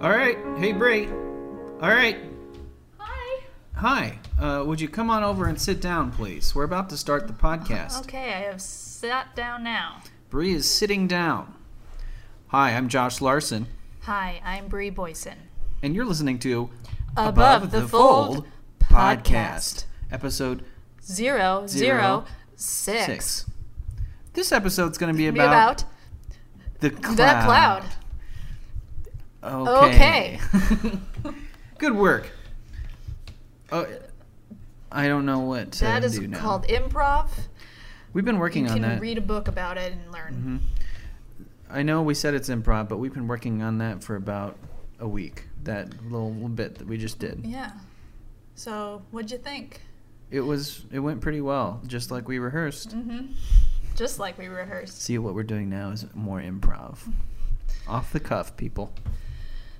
All right. Hey, Bray. All right. Hi. Hi. Uh, would you come on over and sit down, please? We're about to start the podcast. Okay, I have sat down now. Bree is sitting down. Hi, I'm Josh Larson, Hi, I'm Bree Boyson. and you're listening to Above the Fold podcast. episode Zero, Zero, six. six. This episode's going to be Be about, about the cloud. the cloud. Okay. Good work. Oh, I don't know what to That is do now. called improv. We've been working You on can that. Mm-hmm. read a book about it and learn. I know we said it's improv, but we've been working on that for about a week. That little bit that we just did. Yeah. So, what'd you think? It was it went pretty well, just like we rehearsed. Mm-hmm. Just like we rehearsed. See what we're doing now is more improv. Off the cuff, people.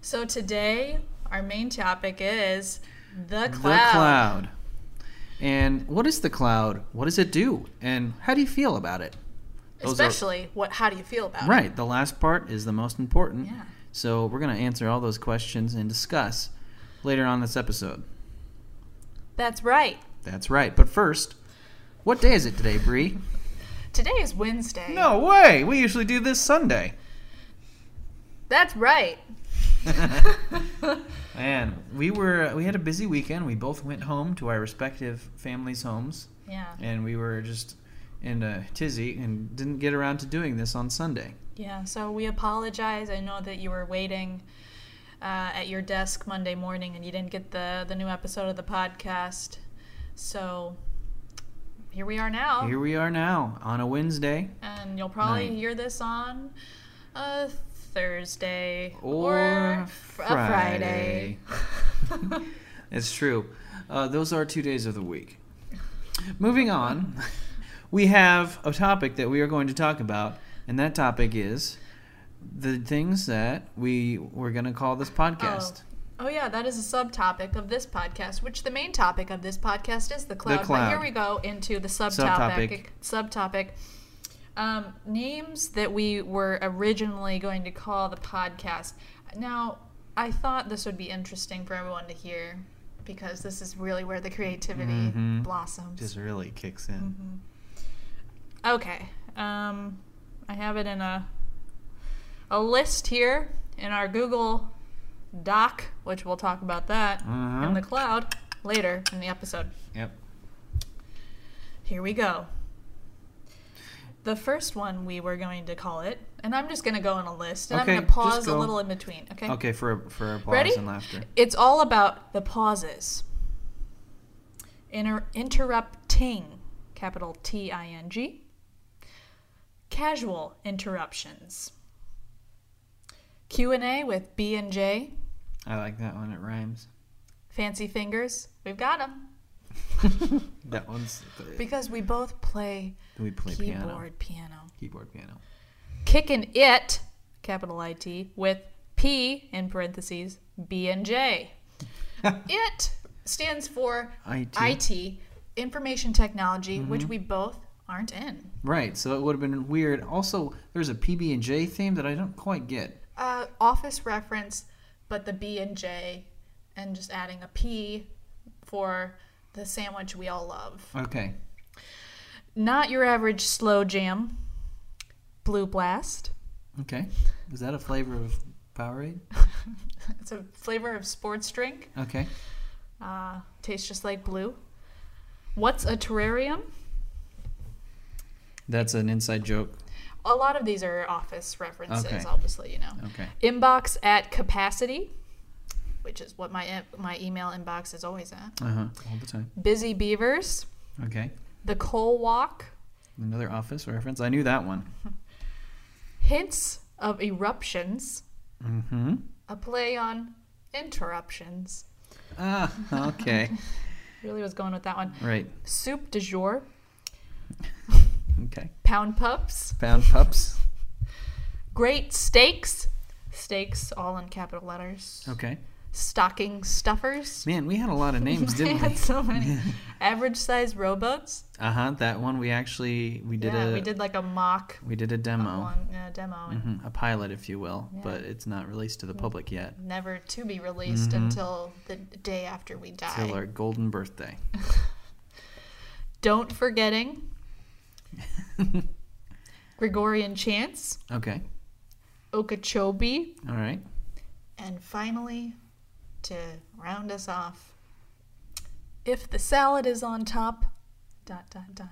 So today, our main topic is the cloud. The cloud. And what is the cloud? What does it do? And how do you feel about it? Those are- Especially, what? How do you feel about it? Right. The last part is the most important. Yeah. So we're going to answer all those questions and discuss later on this episode. That's right. That's right. But first, what day is it today, Bree? Today is Wednesday. No way. We usually do this Sunday. That's right. Man, we were we had a busy weekend. We both went home to our respective families' homes, Yeah. and we were just in a tizzy and didn't get around to doing this on Sunday. Yeah, so we apologize. I know that you were waiting uh, at your desk Monday morning and you didn't get the, the new episode of the podcast. So here we are now. Here we are now on a Wednesday and you'll probably Night. hear this on a Thursday or, fr- a Friday. it's true. Uh, those are two days of the week. Moving on, we have a topic that we are going to talk about, and that topic is the things that we were going to call this podcast. Oh. oh, yeah, that is a subtopic of this podcast, which the main topic of this podcast is the cloud. But cloud. here we go into the Subtopic. subtopic. Subtopic. Um, names that we were originally going to call the podcast. Now, I thought this would be interesting for everyone to hear because this is really where the creativity Mhm. blossoms. Just really kicks in. Okay. Um, I have it in a a list here in our Google Doc, which we'll talk about that in the cloud later in the episode. Yep. Here we go. The first one we were going to call it, and I'm just going to go on a list, and Okay, I'm going to pause a little in between. Okay. Okay, for a, for a pause Ready? and laughter. It's all about the pauses. Inter- interrupting, capital T I N G. Casual interruptions. Q&A with B and J. I like that one. It rhymes. Fancy fingers. We've got them That one's. because we both play we play keyboard piano. piano. Keyboard piano. Kicking it, capital I T, with P in parentheses B and J. it stands for IT. IT, information technology, Mm-hmm. which we both aren't in. Right. So it would have been weird. Also, there's a PB and J theme that I don't quite get. Uh, office reference, but the B and J, and just adding a P for the sandwich we all love. Okay. Not your average slow jam. Blue Blast. Okay. Is that a flavor of Powerade? It's a flavor of sports drink. Okay. Uh, tastes just like blue. What's a terrarium? That's an inside joke. A lot of these are office references, Okay. I'll just let you know. Okay. Inbox at capacity, which is what my my email inbox is always at. Uh huh. All the time. Busy Beavers, Okay. the coal walk, Another office reference. I knew that one. hints of eruptions, Mm-hmm. a play on interruptions. Ah. Okay. Really was going with that one. right. Soup du jour, Okay. pound pups, Pound pups. great steaks, steaks all in capital letters. Okay. Stocking stuffers. Man, we had a lot of names, didn't had we? so many. Average size rowboats. Uh huh. That one we actually we did yeah, a we did like a mock we did a demo, one, yeah, demo, and hmm a pilot, if you will, Yeah. but it's not released to the public yet. never to be released Mhm. until the day after we die. Till our golden birthday. Don't forgetting Gregorian chants, Okay. Okeechobee, All right. and finally, to round us off, if the salad is on top, dot dot dot.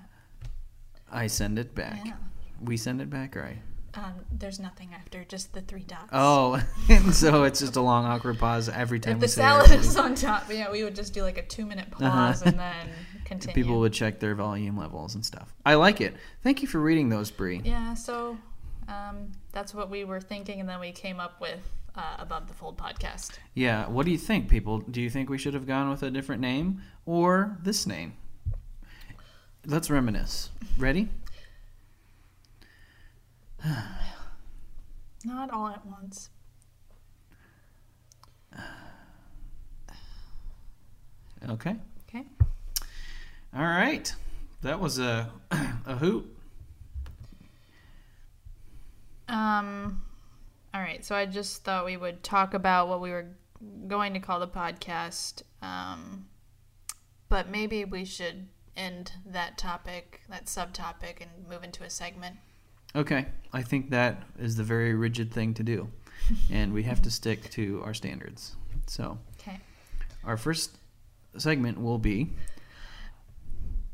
I send it back. Yeah. We send it back, right? Um, there's nothing after, just the three dots. Oh, and so it's just a long awkward pause every time If we the say salad our- is on top, yeah, we would just do like a two minute Uh-huh. pause and then continue. People would check their volume levels and stuff. I like it. Thank you for reading those, Bree. Yeah, so um, that's what we were thinking, and then we came up with uh, Above the Fold podcast. Yeah. What do you think, people? Do you think we should have gone with a different name or this name? Let's reminisce. Ready? Not all at once. Okay. Okay. All right. That was a a hoot. Um, all right, so I just thought we would talk about what we were going to call the podcast, um, but maybe we should end that topic, that subtopic, and move into a segment. Okay. I think that is the very rigid thing to do, and we have to stick to our standards. So, Okay. our first segment will be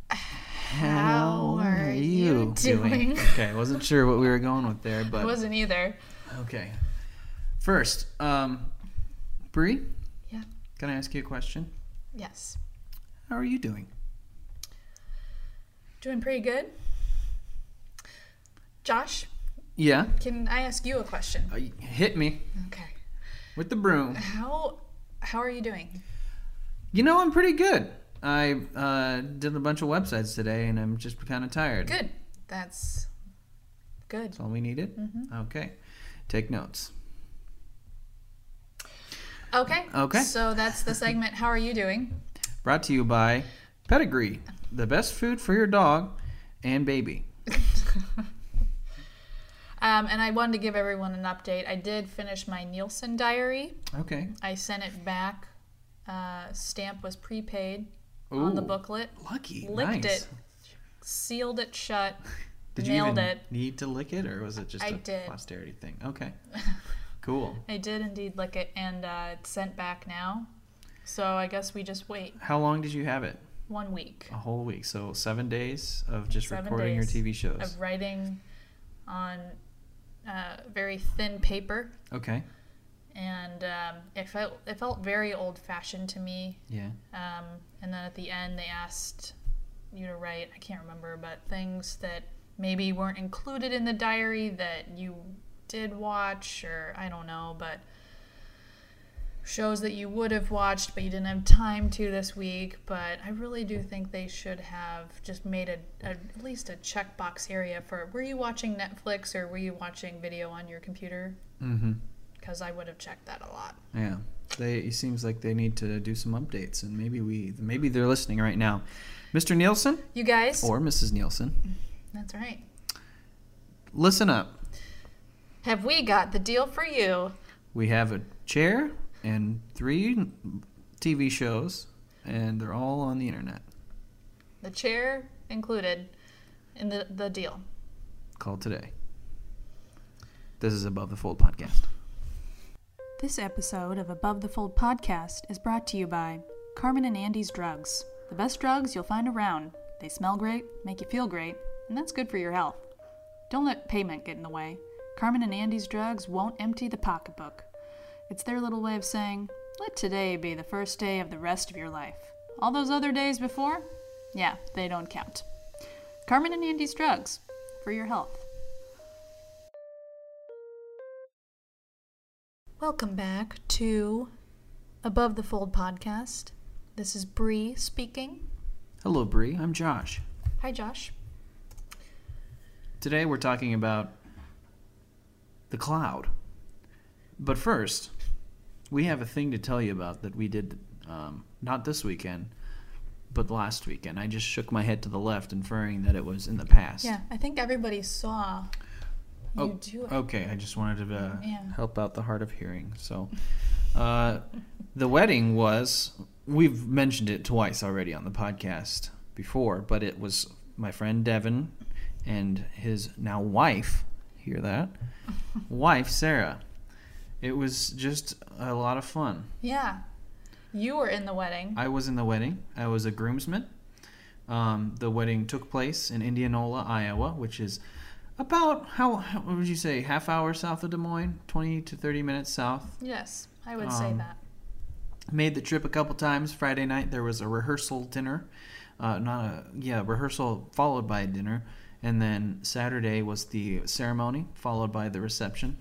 How are you doing? Okay, I wasn't sure what we were going with there, I but wasn't either. Okay. First, um, Bree, Yeah. can I ask you a question? Yes. How are you doing? Doing pretty good. Josh, Yeah. can I ask you a question? Uh, hit me Okay. with the broom. How how are you doing? You know, I'm pretty good. I uh, did a bunch of websites today, and I'm just kind of tired. Good. That's good. That's all we needed. Mhm. Okay. Take notes. Okay. Okay. So that's the segment. How are you doing? Brought to you by Pedigree, the best food for your dog and baby. Um, and I wanted to give everyone an update. I did finish my Nielsen diary. Okay. I sent it back. Uh, stamp was prepaid on the booklet. Lucky. Licked nice. it. Sealed it shut. Did you nailed even it. need to lick it, or was it just I a did. posterity thing? Okay. Cool. I did indeed lick it, and uh, it's sent back now. So I guess we just wait How long did you have it? one week A whole week. So seven days of just Seven recording your TV shows. of writing on uh, very thin paper, Okay. and um, it felt it felt very old fashioned to me. Yeah. Um, and then at the end, they asked you to write, I can't remember, but things that maybe weren't included in the diary that you did watch, or I don't know, but shows that you would have watched but you didn't have time to this week. But I really do think they should have just made a, a at least a checkbox area for were you watching Netflix or were you watching video on your computer? Mm-hmm. Because I would have checked that a lot. Yeah. They it seems like they need to do some updates, and maybe we maybe they're listening right now. Mr. Nielsen You guys? or Mrs. Nielsen, That's right. listen up. Have we got the deal for you? We have a chair and three TV shows, and they're all on the internet. The chair included in the, the deal. Call today. This is Above the Fold podcast. This episode of Above the Fold podcast is brought to you by Carmen and Andy's Drugs. The best drugs you'll find around. They smell great, make you feel great, and that's good for your health. Don't let payment get in the way. Carmen and Andy's Drugs won't empty the pocketbook. It's their little way of saying, let today be the first day of the rest of your life. All those other days before? Yeah, they don't count. Carmen and Andy's Drugs for your health. Welcome back to Above the Fold podcast. This is Bree speaking. Hello, Bree. I'm Josh. Hi, Josh. Today we're talking about the cloud. But first, we have a thing to tell you about that we did um, not this weekend, but last weekend. I just shook my head to the left, inferring that it was in the past. Yeah, I think everybody saw you Oh, do it. Okay, I just wanted to uh, Yeah. help out the hard of hearing. So, uh, the wedding was, we've mentioned it twice already on the podcast before, but it was my friend Devin and his now wife, hear that? wife, Sarah. It was just a lot of fun. Yeah. You were in the wedding. I was in the wedding. I was a groomsman. Um, the wedding took place in Indianola, Iowa, which is about how, how what would you say half hour south of Des Moines, twenty to thirty minutes south. yes, I would say Um, that. Made the trip a couple times. Friday night there was a rehearsal dinner, uh, not a yeah rehearsal followed by a dinner, and then Saturday was the ceremony followed by the reception.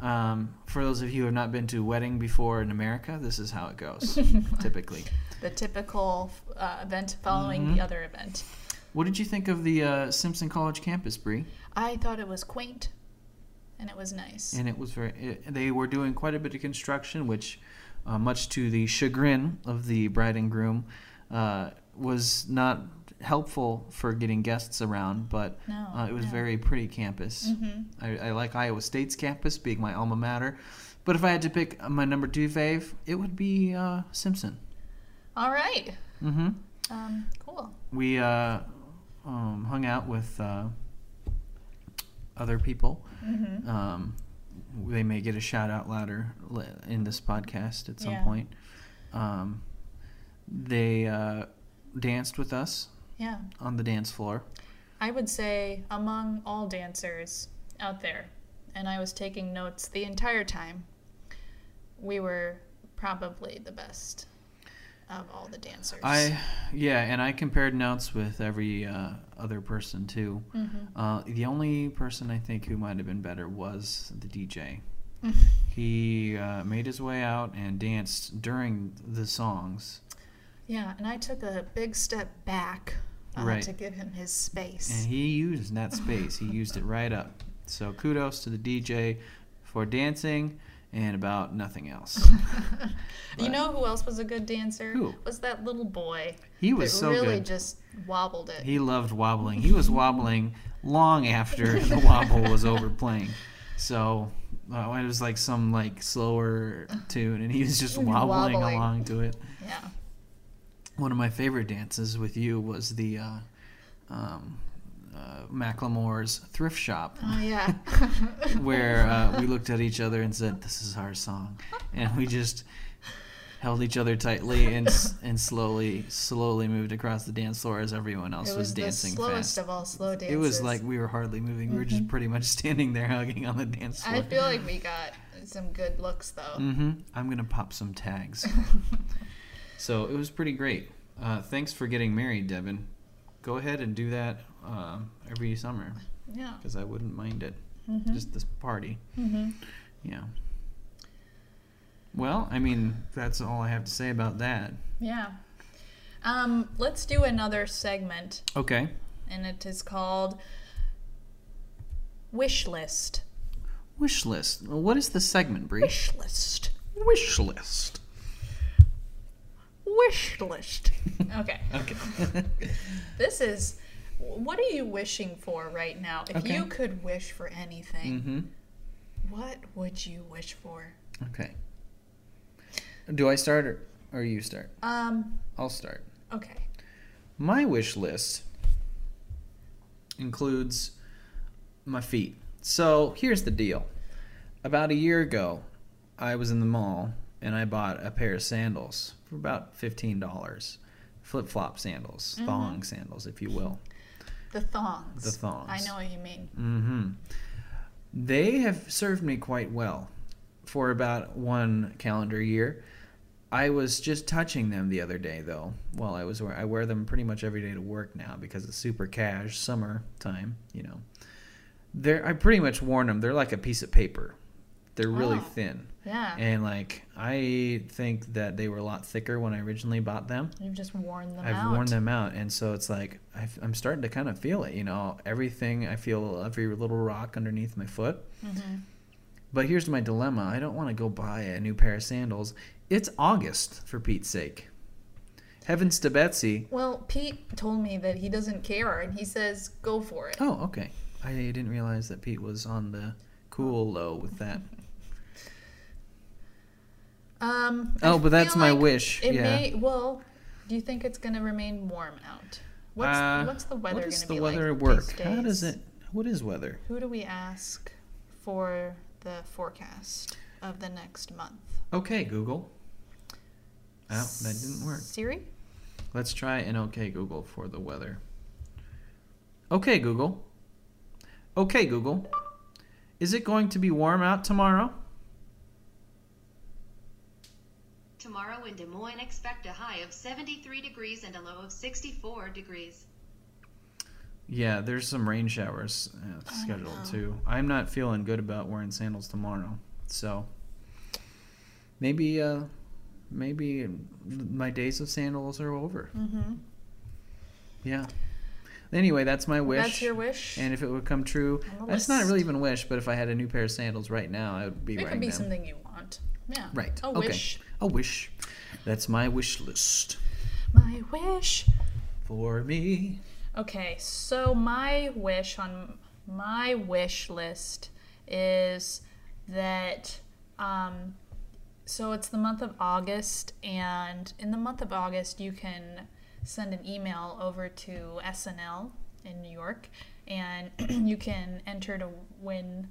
Um, for those of you who have not been to a wedding before in America, this is how it goes typically. The typical uh, event following Mhm. the other event. What did you think of the uh, Simpson College campus, Bree? I thought it was quaint and it was nice. And it was very. It, they were doing quite a bit of construction, which, uh, much to the chagrin of the bride and groom, uh, was not helpful for getting guests around. But No, uh, it was no. very pretty campus. Mhm. I, I like Iowa State's campus being my alma mater, but if I had to pick my number two fave, it would be uh, Simpson. All right. Mm-hmm. Um, cool. we uh, um, hung out with uh, other people. Mm-hmm. Um, they may get a shout out louder in this podcast at some Yeah. point. Um, they uh, danced with us Yeah. on the dance floor. I would say among all dancers out there, and I was taking notes the entire time, we were probably the best of all the dancers. I yeah, and I compared notes with every uh, other person too. Mhm. Uh, the only person I think who might have been better was the DJ. He uh, made his way out and danced during the songs. Yeah, and I took a big step back uh, Right. to give him his space. And he used that space. He used it right up. So kudos to the DJ for dancing and about nothing else. you know who else was a good dancer? Who? Was that little boy. He was that so really good. just wobbled it. He loved wobbling. He was wobbling long after the wobble was over playing. So uh, it was like some like slower tune, and he was just wobbling, Wobbling. along to it. yeah. One of my favorite dances with you was the uh, um, uh, Macklemore's thrift shop. Oh, yeah. where uh, we looked at each other and said, "This is our song," and we just held each other tightly and and slowly, slowly moved across the dance floor as everyone else it was, was the dancing slowest fast. of all slow dances. It was like we were hardly moving; we were just pretty much standing there hugging on the dance floor. I feel like we got some good looks though. hmm I'm gonna pop some tags. so it was pretty great. Uh, thanks for getting married, Devin. Go ahead and do that uh, every summer Yeah. because I wouldn't mind it. Mhm. Just this party. hmm Yeah. Well, I mean, that's all I have to say about that. Yeah. Um, let's do another segment, Okay. and it is called Wish List. Wish list. What is the segment, Bree? Wish List. Wish list. Wish List. Okay. Okay. This is. What are you wishing for right now? If Okay. you could wish for anything, mm-hmm. what would you wish for? Okay. Do I start or, or you start? Um. I'll start. Okay. My wish list includes my feet. So here's the deal. About a year ago, I was in the mall and I bought a pair of sandals for about $15. Flip flop sandals, Mhm. thong sandals, if you will. The thongs. The thongs. I know what you mean. Mm-hmm. They have served me quite well for about one calendar year. I was just touching them the other day, though. While I was wear, I wear them pretty much every day to work now because it's super cash summer time. You know, they're I pretty much worn them. They're like a piece of paper. They're really Oh. thin, Yeah. and like I think that they were a lot thicker when I originally bought them. You've just worn them I've out. worn them out, and so it's like I've, I'm starting to kind of feel it. You know, everything I feel every little rock underneath my foot, hmm But here's my dilemma I don't want to go buy a new pair of sandals. It's August, for Pete's sake. Heavens to Betsy. Well, Pete told me that he doesn't care, and he says go for it. Oh, okay. I didn't realize that Pete was on the cool low with that. Um. I Oh, but that's my like wish. It yeah. may. Well, do you think it's gonna remain warm out? What's Uh, What's the weather what does the be weather like work? How does it? What is weather? Who do we ask for the forecast of the next month? Okay, Google. Oh, that didn't work. Siri. Let's try an OK Google for the weather. Okay, Google. Okay, Google. Is it going to be warm out tomorrow? Tomorrow in Des Moines, expect a high of 73 degrees and a low of 64 degrees. Yeah, there's some rain showers uh, scheduled too. I'm not feeling good about wearing sandals tomorrow, so maybe, uh, maybe my days of sandals are over. Mm-hmm. Yeah. Anyway, that's my wish. That's your wish. And if it would come true, that's not really even a wish. But if I had a new pair of sandals right now, I would be it wearing could be them. something you want. Yeah. Right. A okay. wish. A wish. That's my wish list My wish. for me. Okay, so my wish on my wish list is that um, so it's the month of August, and in the month of August, you can send an email over to SNL in New York, and you can enter to win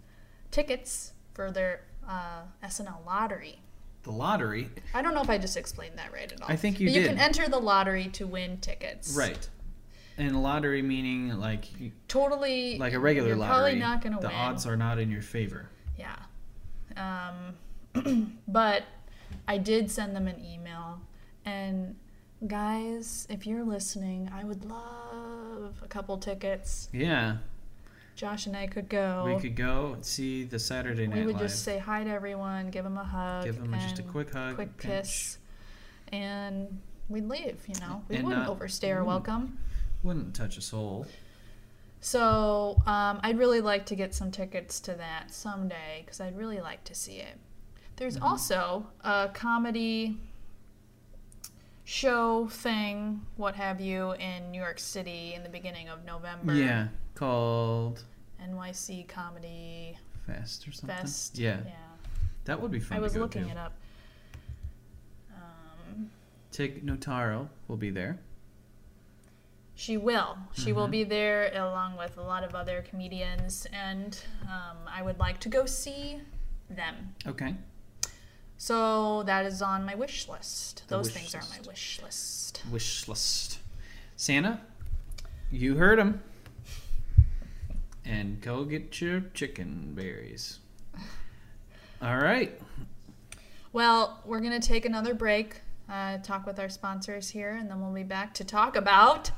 tickets for their uh, SNL lottery. The lottery. I don't know if I just explained that right at all. I think you but You can enter the lottery to win tickets. Right. And lottery meaning like Totally. like a regular you're lottery. Probably not going to win. the odds are not in your favor. Yeah. Um, but I did send them an email. And guys, if you're listening, I would love a couple tickets. Yeah. Josh and I could go. We could go and see the Saturday Night We would Live. just say hi to everyone, give them a hug, Give them just a quick hug, quick pinch. kiss, and we'd leave. You know, we And wouldn't not- overstay our welcome. Wouldn't touch a soul. So um, I'd really like to get some tickets to that someday because I'd really like to see it. There's Mm-hmm. also a comedy show thing, what have you, in New York City in the beginning of November. Yeah. Called NYC Comedy Fest or something. Fest. Yeah. Yeah. That would be fun. I was looking to. it up. Um, Tig Notaro will be there. She will. She will Mhm. be there along with a lot of other comedians, and um, I would like to go see them. Okay. So that is on my wish list. The Those wish things are list. my wish list. Wish list. Santa, you heard him. And go get your chicken berries. All right. Well, we're going to take another break, uh, talk with our sponsors here, and then we'll be back to talk about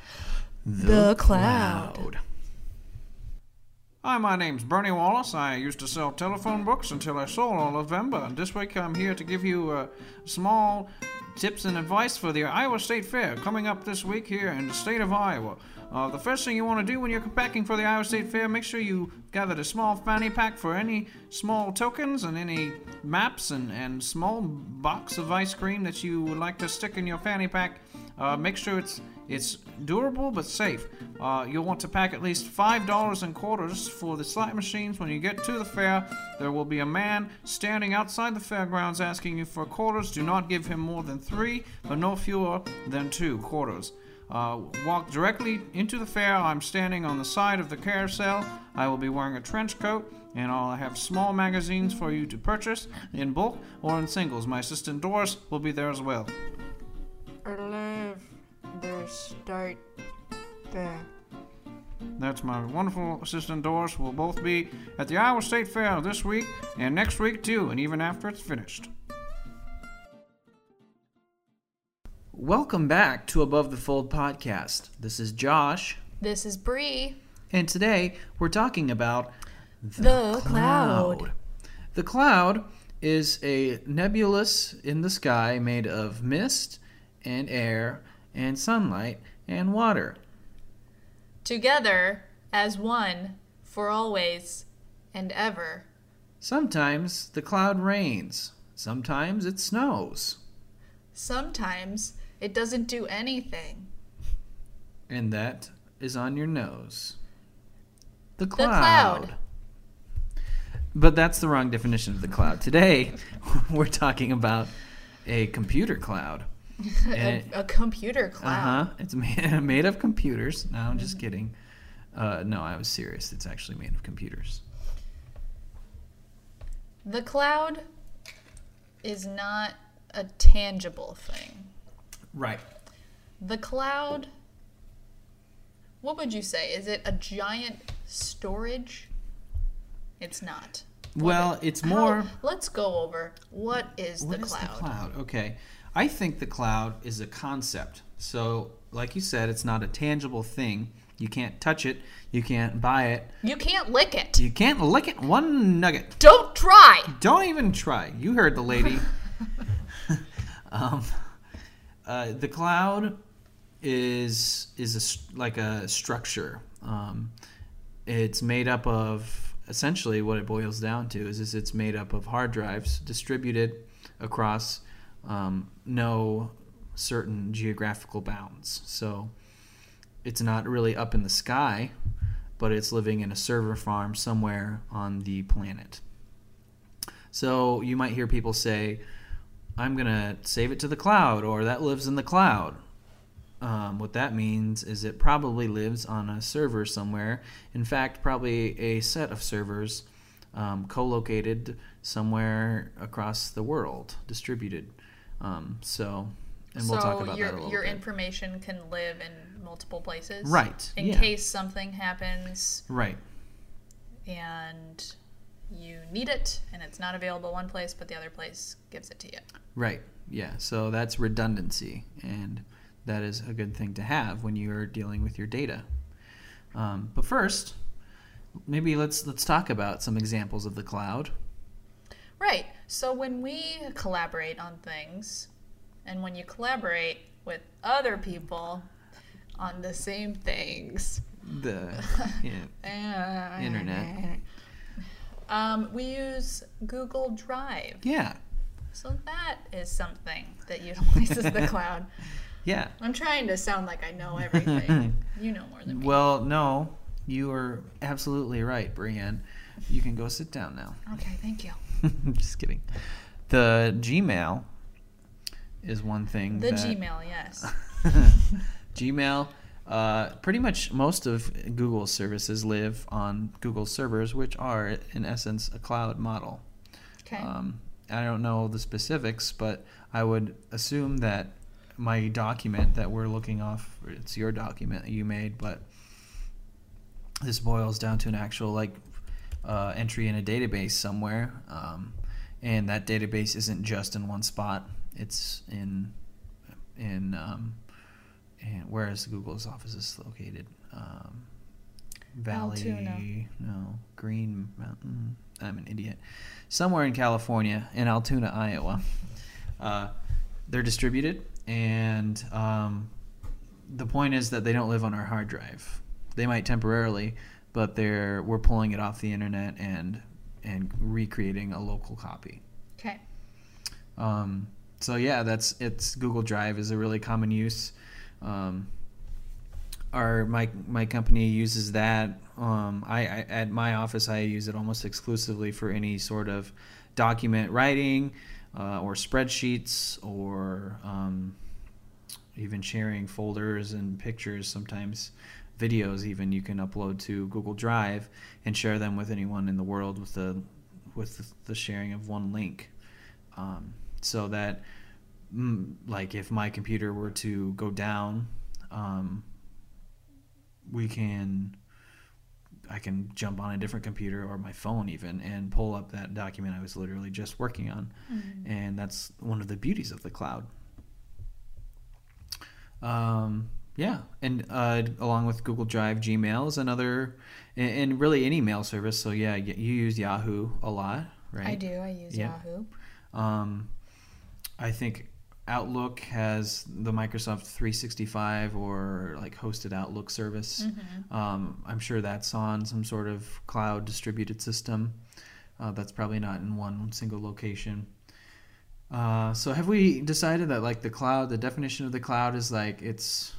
The Cloud. Hi, my name's Bernie Wallace. I used to sell telephone books until I sold all of them, but this week I'm here to give you uh, small tips and advice for the Iowa State Fair coming up this week here in the state of Iowa. Uh, the first thing you want to do when you're packing for the Iowa State Fair, make sure you gather a small fanny pack for any small tokens and any maps and, and small box of ice cream that you would like to stick in your fanny pack. Uh, make sure it's it's durable but safe. Uh, you'll want to pack at least five dollars in quarters for the slot machines. When you get to the fair, there will be a man standing outside the fairgrounds asking you for quarters. Do not give him more than three, but no fewer than two quarters. Uh, walk directly into the fair. I'm standing on the side of the carousel. I will be wearing a trench coat, and I'll have small magazines for you to purchase in bulk or in singles. My assistant Doris will be there as well. I the start there. That's my wonderful assistant Doris. We'll both be at the Iowa State Fair this week and next week too, and even after it's finished. Welcome back to Above the Fold podcast. This is Josh, This is Bree. and today we're talking about The cloud. The cloud is a nebulous in the sky made of mist and air and sunlight and water. Together as one for always and ever. Sometimes the cloud rains. Sometimes it snows. Sometimes it doesn't do anything. And that is on your nose. The cloud. The cloud. But that's the wrong definition of the cloud. Today, we're talking about a computer cloud. A, a computer Uh cloud. huh. It's made, made of computers. No, I'm just kidding. Uh, no, I was serious. It's actually made of computers. The cloud is not a tangible thing. Right. The cloud, what would you say? Is it a giant storage? It's not. Well, it's How- more. let's go over what is What the is cloud? the cloud? Okay. I think the cloud is a concept. So, like you said, it's not a tangible thing. You can't touch it. You can't buy it. You can't lick it. You can't lick it one nugget. Don't try. Don't even try. You heard the lady. um, uh, the cloud is is a, like a structure. Um, it's made up of essentially what it boils down to is, is it's made up of hard drives distributed across um, no certain geographical bounds. So it's not really up in the sky, but it's living in a server farm somewhere on the planet. So you might hear people say, I'm going to save it to the cloud, or that lives in the cloud. Um, what that means is it probably lives on a server somewhere. In fact, probably a set of servers um, co located somewhere across the world, distributed. Um, so, and we'll so talk about your that a little your bit. information can live in multiple places. Right, In yeah. case something happens right. and you need it and it's not available one place but the other place gives it to you. Right. Yeah. So that's redundancy, and that is a good thing to have when you're dealing with your data. Um, but first, maybe let's let's talk about some examples of the cloud. Right. So when we collaborate on things, and when you collaborate with other people on the same things, The yeah, internet. um, we use Google Drive. Yeah. So that is something that utilizes the cloud. Yeah. I'm trying to sound like I know everything. you know more than me. Well, no, you are absolutely right, Brienne. You can go sit down now. Okay, thank you. Just kidding. The Gmail is one thing. The that, Gmail, yes. Gmail. Uh, pretty much most of Google's services live on Google servers, which are, in essence, a cloud model. Okay. Um, I don't know the specifics, but I would assume that my document that we're looking off, it's your document that you made, but this boils down to an actual like uh, entry in a database somewhere, um, and that database isn't just in one spot. It's in in um, and where is Google's offices located? Um, Valley, Altoona. no, Green Mountain. I'm an idiot. Somewhere in California, in Altoona, Iowa. Uh, they're distributed, and um, the point is that they don't live on our hard drive. They might temporarily, but they're we're pulling it off the internet and and recreating a local copy. okay. Um, so yeah, that's it's Google Drive is a really common use. Um, our my my company uses that. Um, I, I at my office I use it almost exclusively for any sort of document writing uh, or spreadsheets or um, even sharing folders and pictures. Sometimes videos even you can upload to Google Drive and share them with anyone in the world with the with the sharing of one link. Um, so that mm, like if my computer were to go down um, we can i can jump on a different computer or my phone even and pull up that document i was literally just working on. And that's one of the beauties of the cloud. Um, yeah and uh, along with google drive gmail is another and, and really any mail service so yeah you use yahoo a lot right I do. I use Yeah. Yahoo. um, I think Outlook has the Microsoft 365 or like hosted Outlook service. Um, I'm sure that's on some sort of cloud distributed system. Uh, that's probably not in one single location. Uh, so have we decided that like the cloud, the definition of the cloud is like it's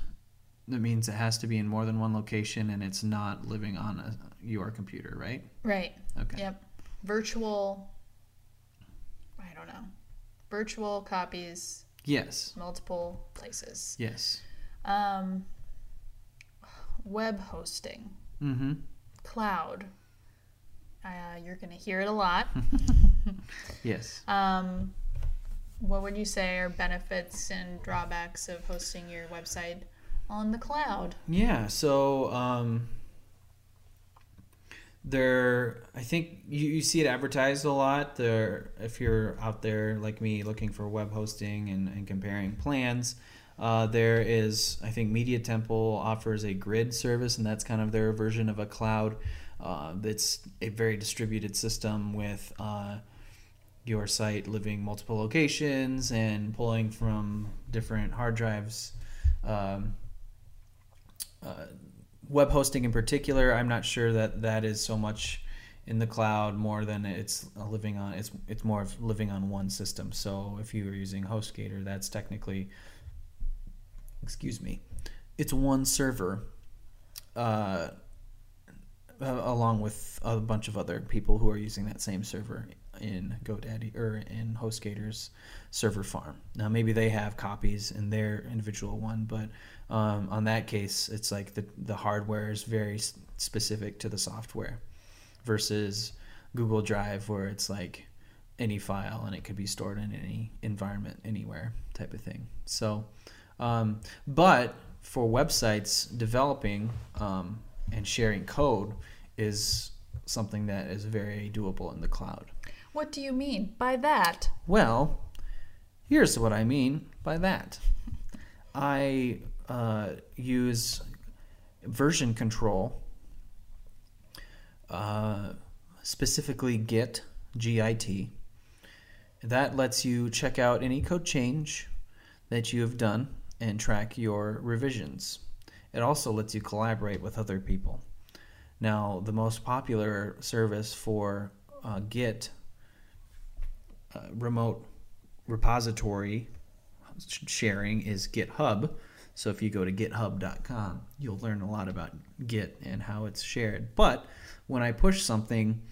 that means it has to be in more than one location and it's not living on a, your computer, right? Right. Okay. Yep. Virtual. I don't know. Virtual copies, Yes. multiple places. Yes. Um, web hosting, Mm-hmm. cloud. Uh, you're going to hear it a lot. Yes. Um, what would you say are benefits and drawbacks of hosting your website on the cloud? Yeah, so um, there, I think you, you see it advertised a lot. There, if you're out there like me looking for web hosting and, and comparing plans, uh, there is, I think Media Temple offers a grid service, and that's kind of their version of a cloud. Uh, it's a very distributed system with uh, your site living multiple locations and pulling from different hard drives. Um, web hosting in particular, I'm not sure that that is so much in the cloud more than it's living on. It's it's more of living on one system. So if you are using HostGator, that's technically, excuse me, it's one server, uh, along with a bunch of other people who are using that same server in GoDaddy or in HostGator's server farm. Now maybe they have copies in their individual one, but um, on that case, it's like the the hardware is very specific to the software, versus Google Drive where it's like any file and it could be stored in any environment anywhere type of thing. So, um, but for websites, developing um, and sharing code is something that is very doable in the cloud. What do you mean by that? Well, here's what I mean by that. I uh, use version control, uh, specifically Git, G-I-T. That lets you check out any code change that you have done and track your revisions. It also lets you collaborate with other people. Now, the most popular service for uh, Git uh, remote repository sharing is GitHub. So if you go to github.com, you'll learn a lot about Git and how it's shared. But when I push something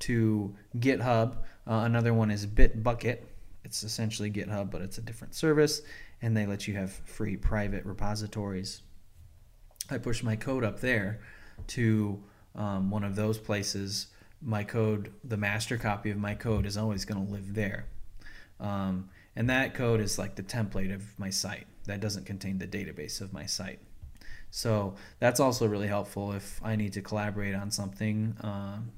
to GitHub, uh, another one is Bitbucket. It's essentially GitHub, but it's a different service, and they let you have free private repositories. I push my code up there to um, one of those places. My code, the master copy of my code, is always going to live there. Um, and that code is like the template of my site. That doesn't contain the database of my site. So that's also really helpful if I need to collaborate on something um,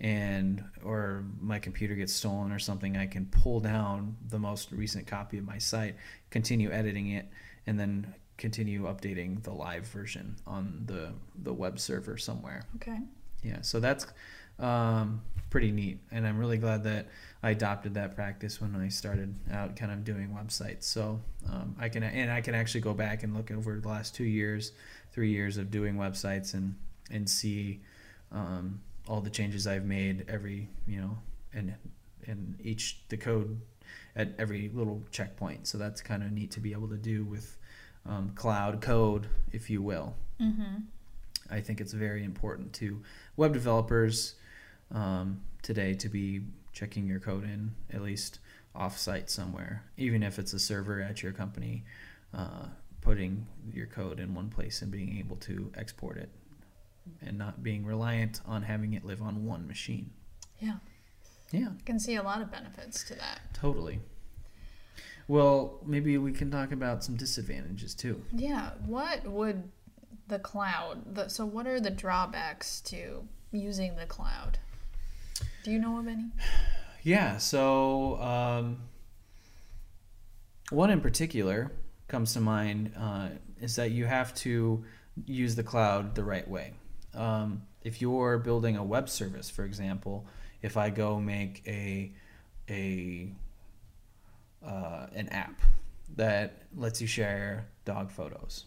and or my computer gets stolen or something, I can pull down the most recent copy of my site, continue editing it, and then continue updating the live version on the the web server somewhere. Okay. Yeah, so that's um, pretty neat, and I'm really glad that I adopted that practice when I started out, kind of doing websites. So um, I can and I can actually go back and look over the last two years, three years of doing websites, and and see um, all the changes I've made every you know, and and each the code at every little checkpoint. So that's kind of neat to be able to do with um, cloud code, if you will. Mm-hmm. I think it's very important to web developers um, today to be checking your code in at least off-site somewhere, even if it's a server at your company. Uh, putting your code in one place and being able to export it, and not being reliant on having it live on one machine. Yeah. Yeah, I can see a lot of benefits to that. totally. Well, maybe we can talk about some disadvantages too. Yeah. What would the cloud? The, so, what are the drawbacks to using the cloud? Do you know of any? Yeah, so um, one in particular comes to mind uh, is that you have to use the cloud the right way. Um, if you're building a web service, for example, if I go make a a uh, an app that lets you share dog photos,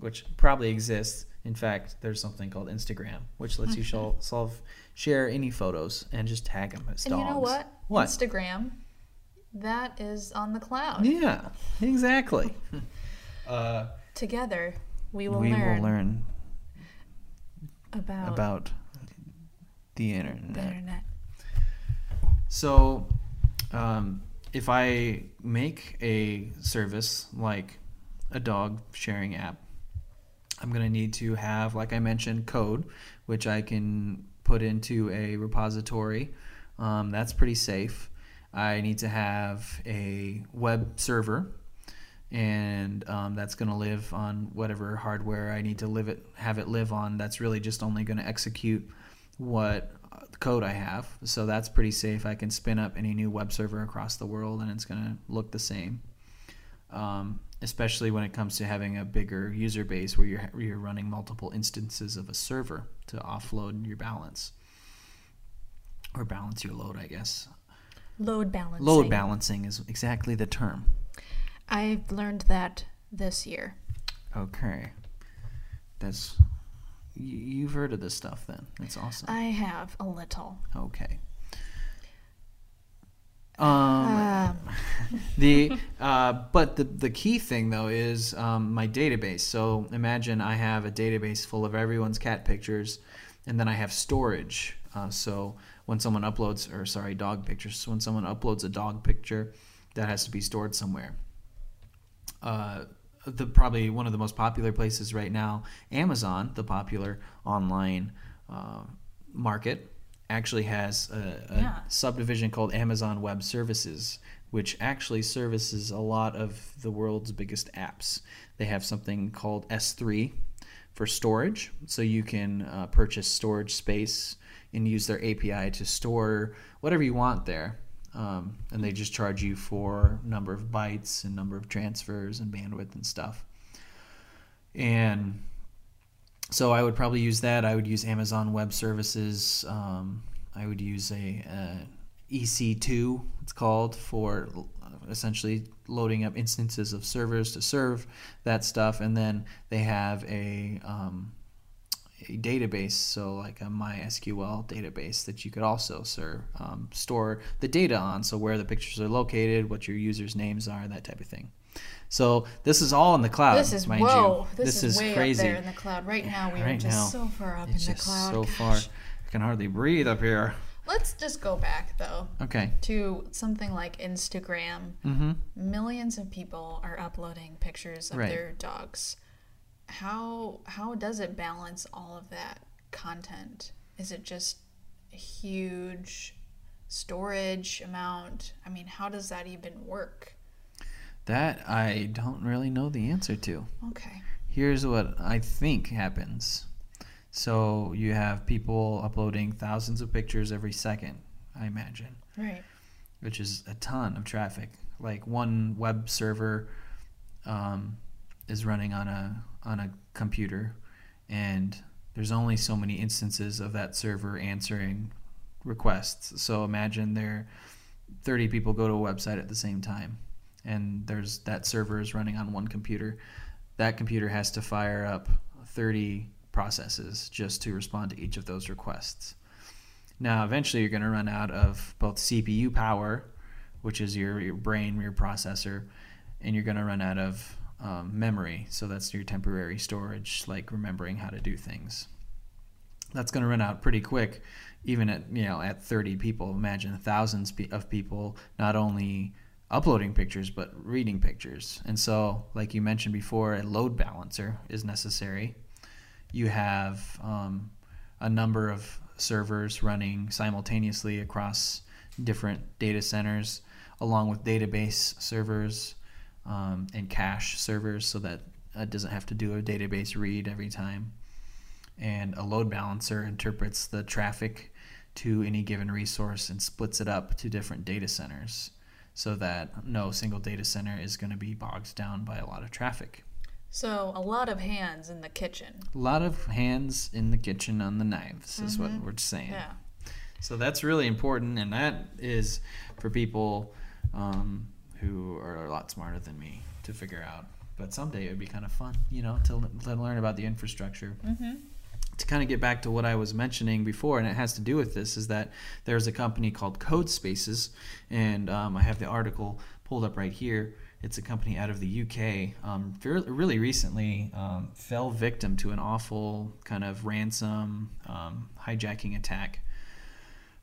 which probably exists In fact, there's something called Instagram, which lets you shol- solve share any photos and just tag them as And dogs. you know what? What? Instagram, that is on the cloud. Yeah, exactly. uh, Together, we will we learn, will learn about, about the internet. the internet. So, um, if I make a service like a dog sharing app, I'm going to need to have, like I mentioned, code, which I can put into a repository. Um, that's pretty safe. I need to have a web server, and um, that's going to live on whatever hardware I need to live it, have it live on. That's really just only going to execute what uh, code I have. So that's pretty safe. I can spin up any new web server across the world, and it's going to look the same. Um, especially when it comes to having a bigger user base where you're you're running multiple instances of a server to offload your balance or balance your load, I guess. Load balancing. Load balancing is exactly the term. I've learned that this year. Okay. That's you, you've heard of this stuff then. That's awesome. I have a little. Okay. Um, Um, the uh, but the the key thing though is um, my database. So imagine I have a database full of everyone's cat pictures, and then I have storage. Uh, so when someone uploads, or sorry, dog pictures. So when someone uploads a dog picture, that has to be stored somewhere. Uh, the probably one of the most popular places right now, Amazon, the popular online uh, market, actually has a, a Yeah. subdivision called Amazon Web Services, which actually services a lot of the world's biggest apps. They have something called S3 for storage, so you can uh, purchase storage space and use their API to store whatever you want there. Um, and they just charge you for number of bytes and number of transfers and bandwidth and stuff. And so I would probably use that. I would use Amazon Web Services. Um, I would use a, uh EC2, it's called, for essentially loading up instances of servers to serve that stuff. And then they have a um, a database, so like a MySQL database that you could also serve, um, store the data on. So where the pictures are located, what your users' names are, that type of thing. So this is all in the cloud. this is whoa. you. This, is, way crazy. up there in the cloud. Right now, we are just now, so far up in the cloud. so Gosh. far. I can hardly breathe up here. Let's just go back though Okay. to something like Instagram. Mm-hmm. Millions of people are uploading pictures of Right. their dogs. How how does it balance all of that content? Is it just a huge storage amount? I mean, how does that even work? That I don't really know the answer to. Okay. Here's what I think happens. So you have people uploading thousands of pictures every second, I imagine, Right. which is a ton of traffic. Like one web server um, is running on a on a computer, and there's only so many instances of that server answering requests. So imagine there 30 people go to a website at the same time, and there's that server is running on one computer. That computer has to fire up 30 processes just to respond to each of those requests. Now, eventually, you're going to run out of both CPU power, which is your, your brain, your processor, and you're going to run out of um, memory. So that's your temporary storage, like remembering how to do things. That's going to run out pretty quick, even at you know at 30 people. Imagine thousands of people not only uploading pictures but reading pictures. And so, like you mentioned before, a load balancer is necessary. You have um, a number of servers running simultaneously across different data centers, along with database servers um, and cache servers, so that it doesn't have to do a database read every time. And a load balancer interprets the traffic to any given resource and splits it up to different data centers so that no single data center is going to be bogged down by a lot of traffic. So a lot of hands in the kitchen. A lot of hands in the kitchen on the knives is what we're saying. Yeah. So that's really important, and that is for people um, who are a lot smarter than me to figure out. but someday it would be kind of fun, you know, to, to learn about the infrastructure. Mm-hmm. To kind of get back to what I was mentioning before, and it has to do with this, is that there's a company called Code Spaces, and um, I have the article pulled up right here. It's a company out of the UK. Um, really recently, um, fell victim to an awful kind of ransom um, hijacking attack.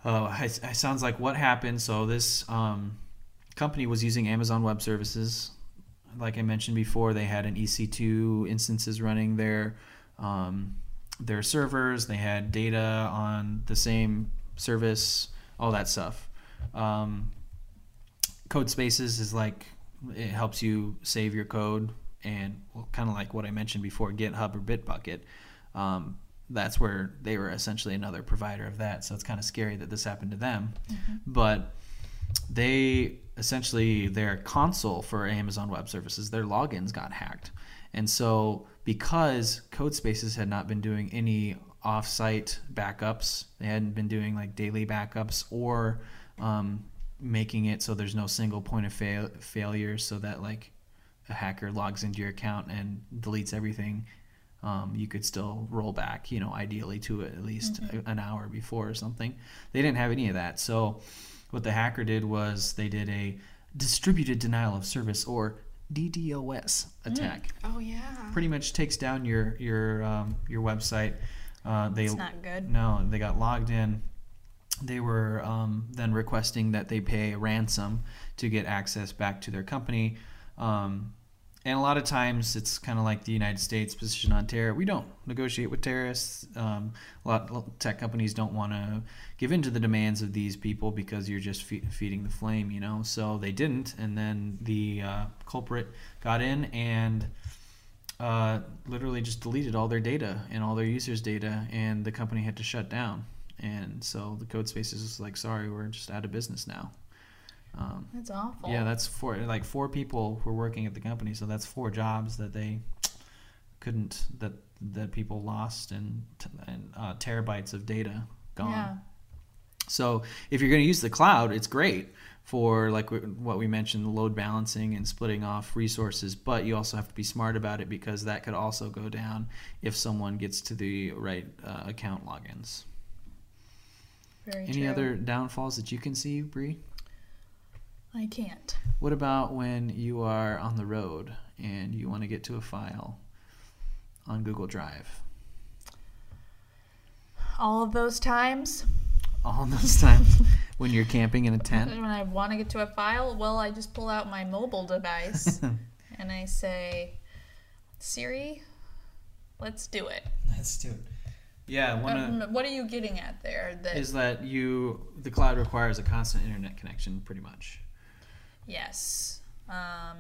Uh, it, it sounds like what happened. So this um, company was using Amazon Web Services. Like I mentioned before, they had an EC2 instances running there. um, their servers. They had data on the same service, all that stuff. Um, code Spaces is like it helps you save your code, and well, kind of like what I mentioned before, GitHub or Bitbucket. Um, that's where they were essentially another provider of that. So it's kind of scary that this happened to them. But they essentially their console for Amazon Web Services, their logins got hacked. And so because Codespaces had not been doing any off-site backups, they hadn't been doing like daily backups or um, making it so there's no single point of fail- failure, so that like a hacker logs into your account and deletes everything. Um, you could still roll back, you know, ideally to at least a- an hour before or something. They didn't have any of that. So, what the hacker did was they did a distributed denial of service or DDoS attack. Oh yeah. Pretty much takes down your your um, your website. Uh, they It's not good. no, they got logged in. They were um, then requesting that they pay a ransom to get access back to their company. Um, and a lot of times it's kind of like the United States position on terror. We don't negotiate with terrorists. Um, a lot of tech companies don't want to give in to the demands of these people because you're just fe- feeding the flame, you know. So they didn't, and then the uh, culprit got in and uh, literally just deleted all their data and all their users' data, and the company had to shut down. And so the code spaces is like, sorry, we're just out of business now. Um, That's awful. yeah, that's four like four people were working at the company, so that's four jobs that they couldn't that that people lost and and uh, terabytes of data gone. Yeah. So if you're going to use the cloud, it's great for like w- what we mentioned, the load balancing and splitting off resources. But you also have to be smart about it because that could also go down if someone gets to the right uh, account logins. Very Any true. other downfalls that you can see, Bree? I can't. What about when you are on the road and you want to get to a file on Google Drive? All of those times All those times when you're camping in a tent? when I want to get to a file, well, I just pull out my mobile device and I say, Siri, let's do it. Let's do it. Yeah, Um, what are you getting at there? That is that you the cloud requires a constant internet connection pretty much. Yes, um,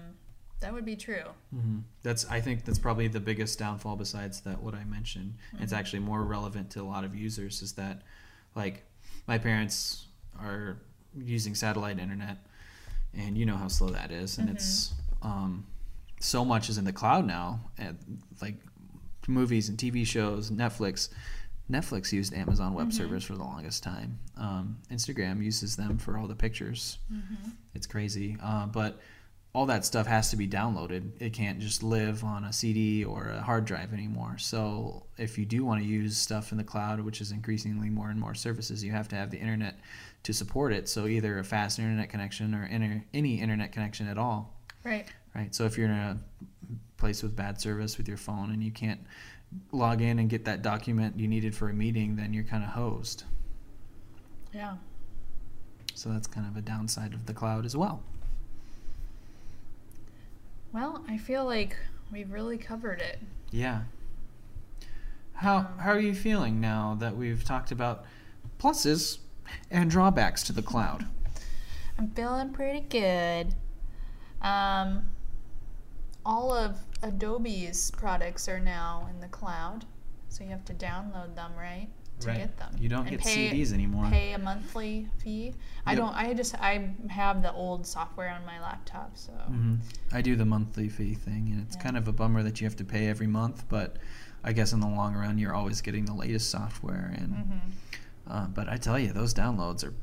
that would be true. Mm-hmm. That's I think that's probably the biggest downfall besides that what I mentioned. It's actually more relevant to a lot of users is that like my parents are using satellite internet and you know how slow that is and it's um, so much is in the cloud now and like movies and TV shows Netflix Netflix used Amazon Web Servers for the longest time. Um, Instagram uses them for all the pictures. It's crazy, uh, but all that stuff has to be downloaded. It can't just live on a CD or a hard drive anymore. So if you do want to use stuff in the cloud, which is increasingly more and more services, you have to have the internet to support it. So either a fast internet connection or inter- any internet connection at all, Right. right? So if you're in a place with bad service with your phone and you can't log in and get that document you needed for a meeting, then you're kind of hosed. Yeah. So that's kind of a downside of the cloud as well. Well, I feel like we've really covered it. Yeah. How how are you feeling now that we've talked about pluses and drawbacks to the cloud? I'm feeling pretty good. Um, all of Adobe's products are now in the cloud, so you have to download them, right, to Right. get them. You don't And get pay- CDs anymore. Pay a monthly fee. I don't. I just I have the old software on my laptop, so hmm I do the monthly fee thing, and it's Yeah. kind of a bummer that you have to pay every month. But I guess in the long run, you're always getting the latest software. And Mhm. uh, but I tell you, those downloads are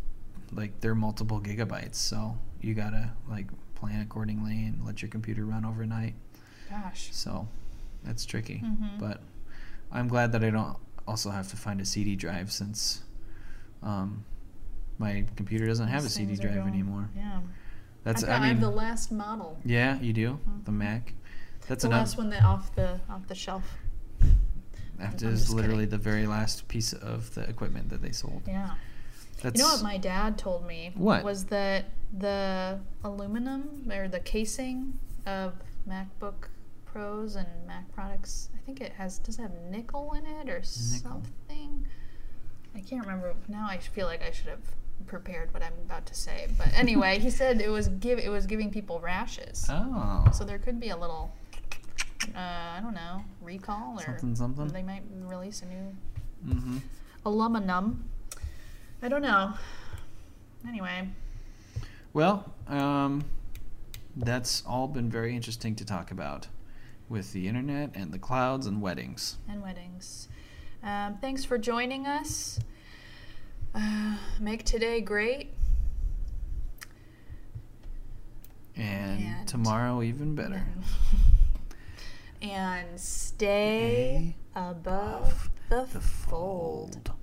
like they're multiple gigabytes, so you gotta like plan accordingly and let your computer run overnight. Gosh. So that's tricky. Mhm. But I'm glad that I don't also have to find a CD drive since um, my computer doesn't have a CD drive anymore. Yeah. That's I've got- I I have the last model. yeah, you do the Mac. That's the another. last one that off the off the shelf. That I'm is literally kidding. the very last piece of the equipment that they sold. Yeah. That's You know what my dad told me? What? Was that the aluminum or the casing of MacBook Pros and Mac products, I think it has, does it have nickel in it or something? I can't remember. Now I feel like I should have prepared what I'm about to say. But anyway, he said it was give it was giving people rashes. oh So there could be a little, uh, I don't know, recall or something something. they might release a new Mm-hmm. aluminum. I don't know. Anyway, Well, um, that's all been very interesting to talk about with the internet and the clouds and weddings. and weddings. Um, thanks for joining us. Uh, make today great. And, And- tomorrow even better. and stay above the, The fold. fold.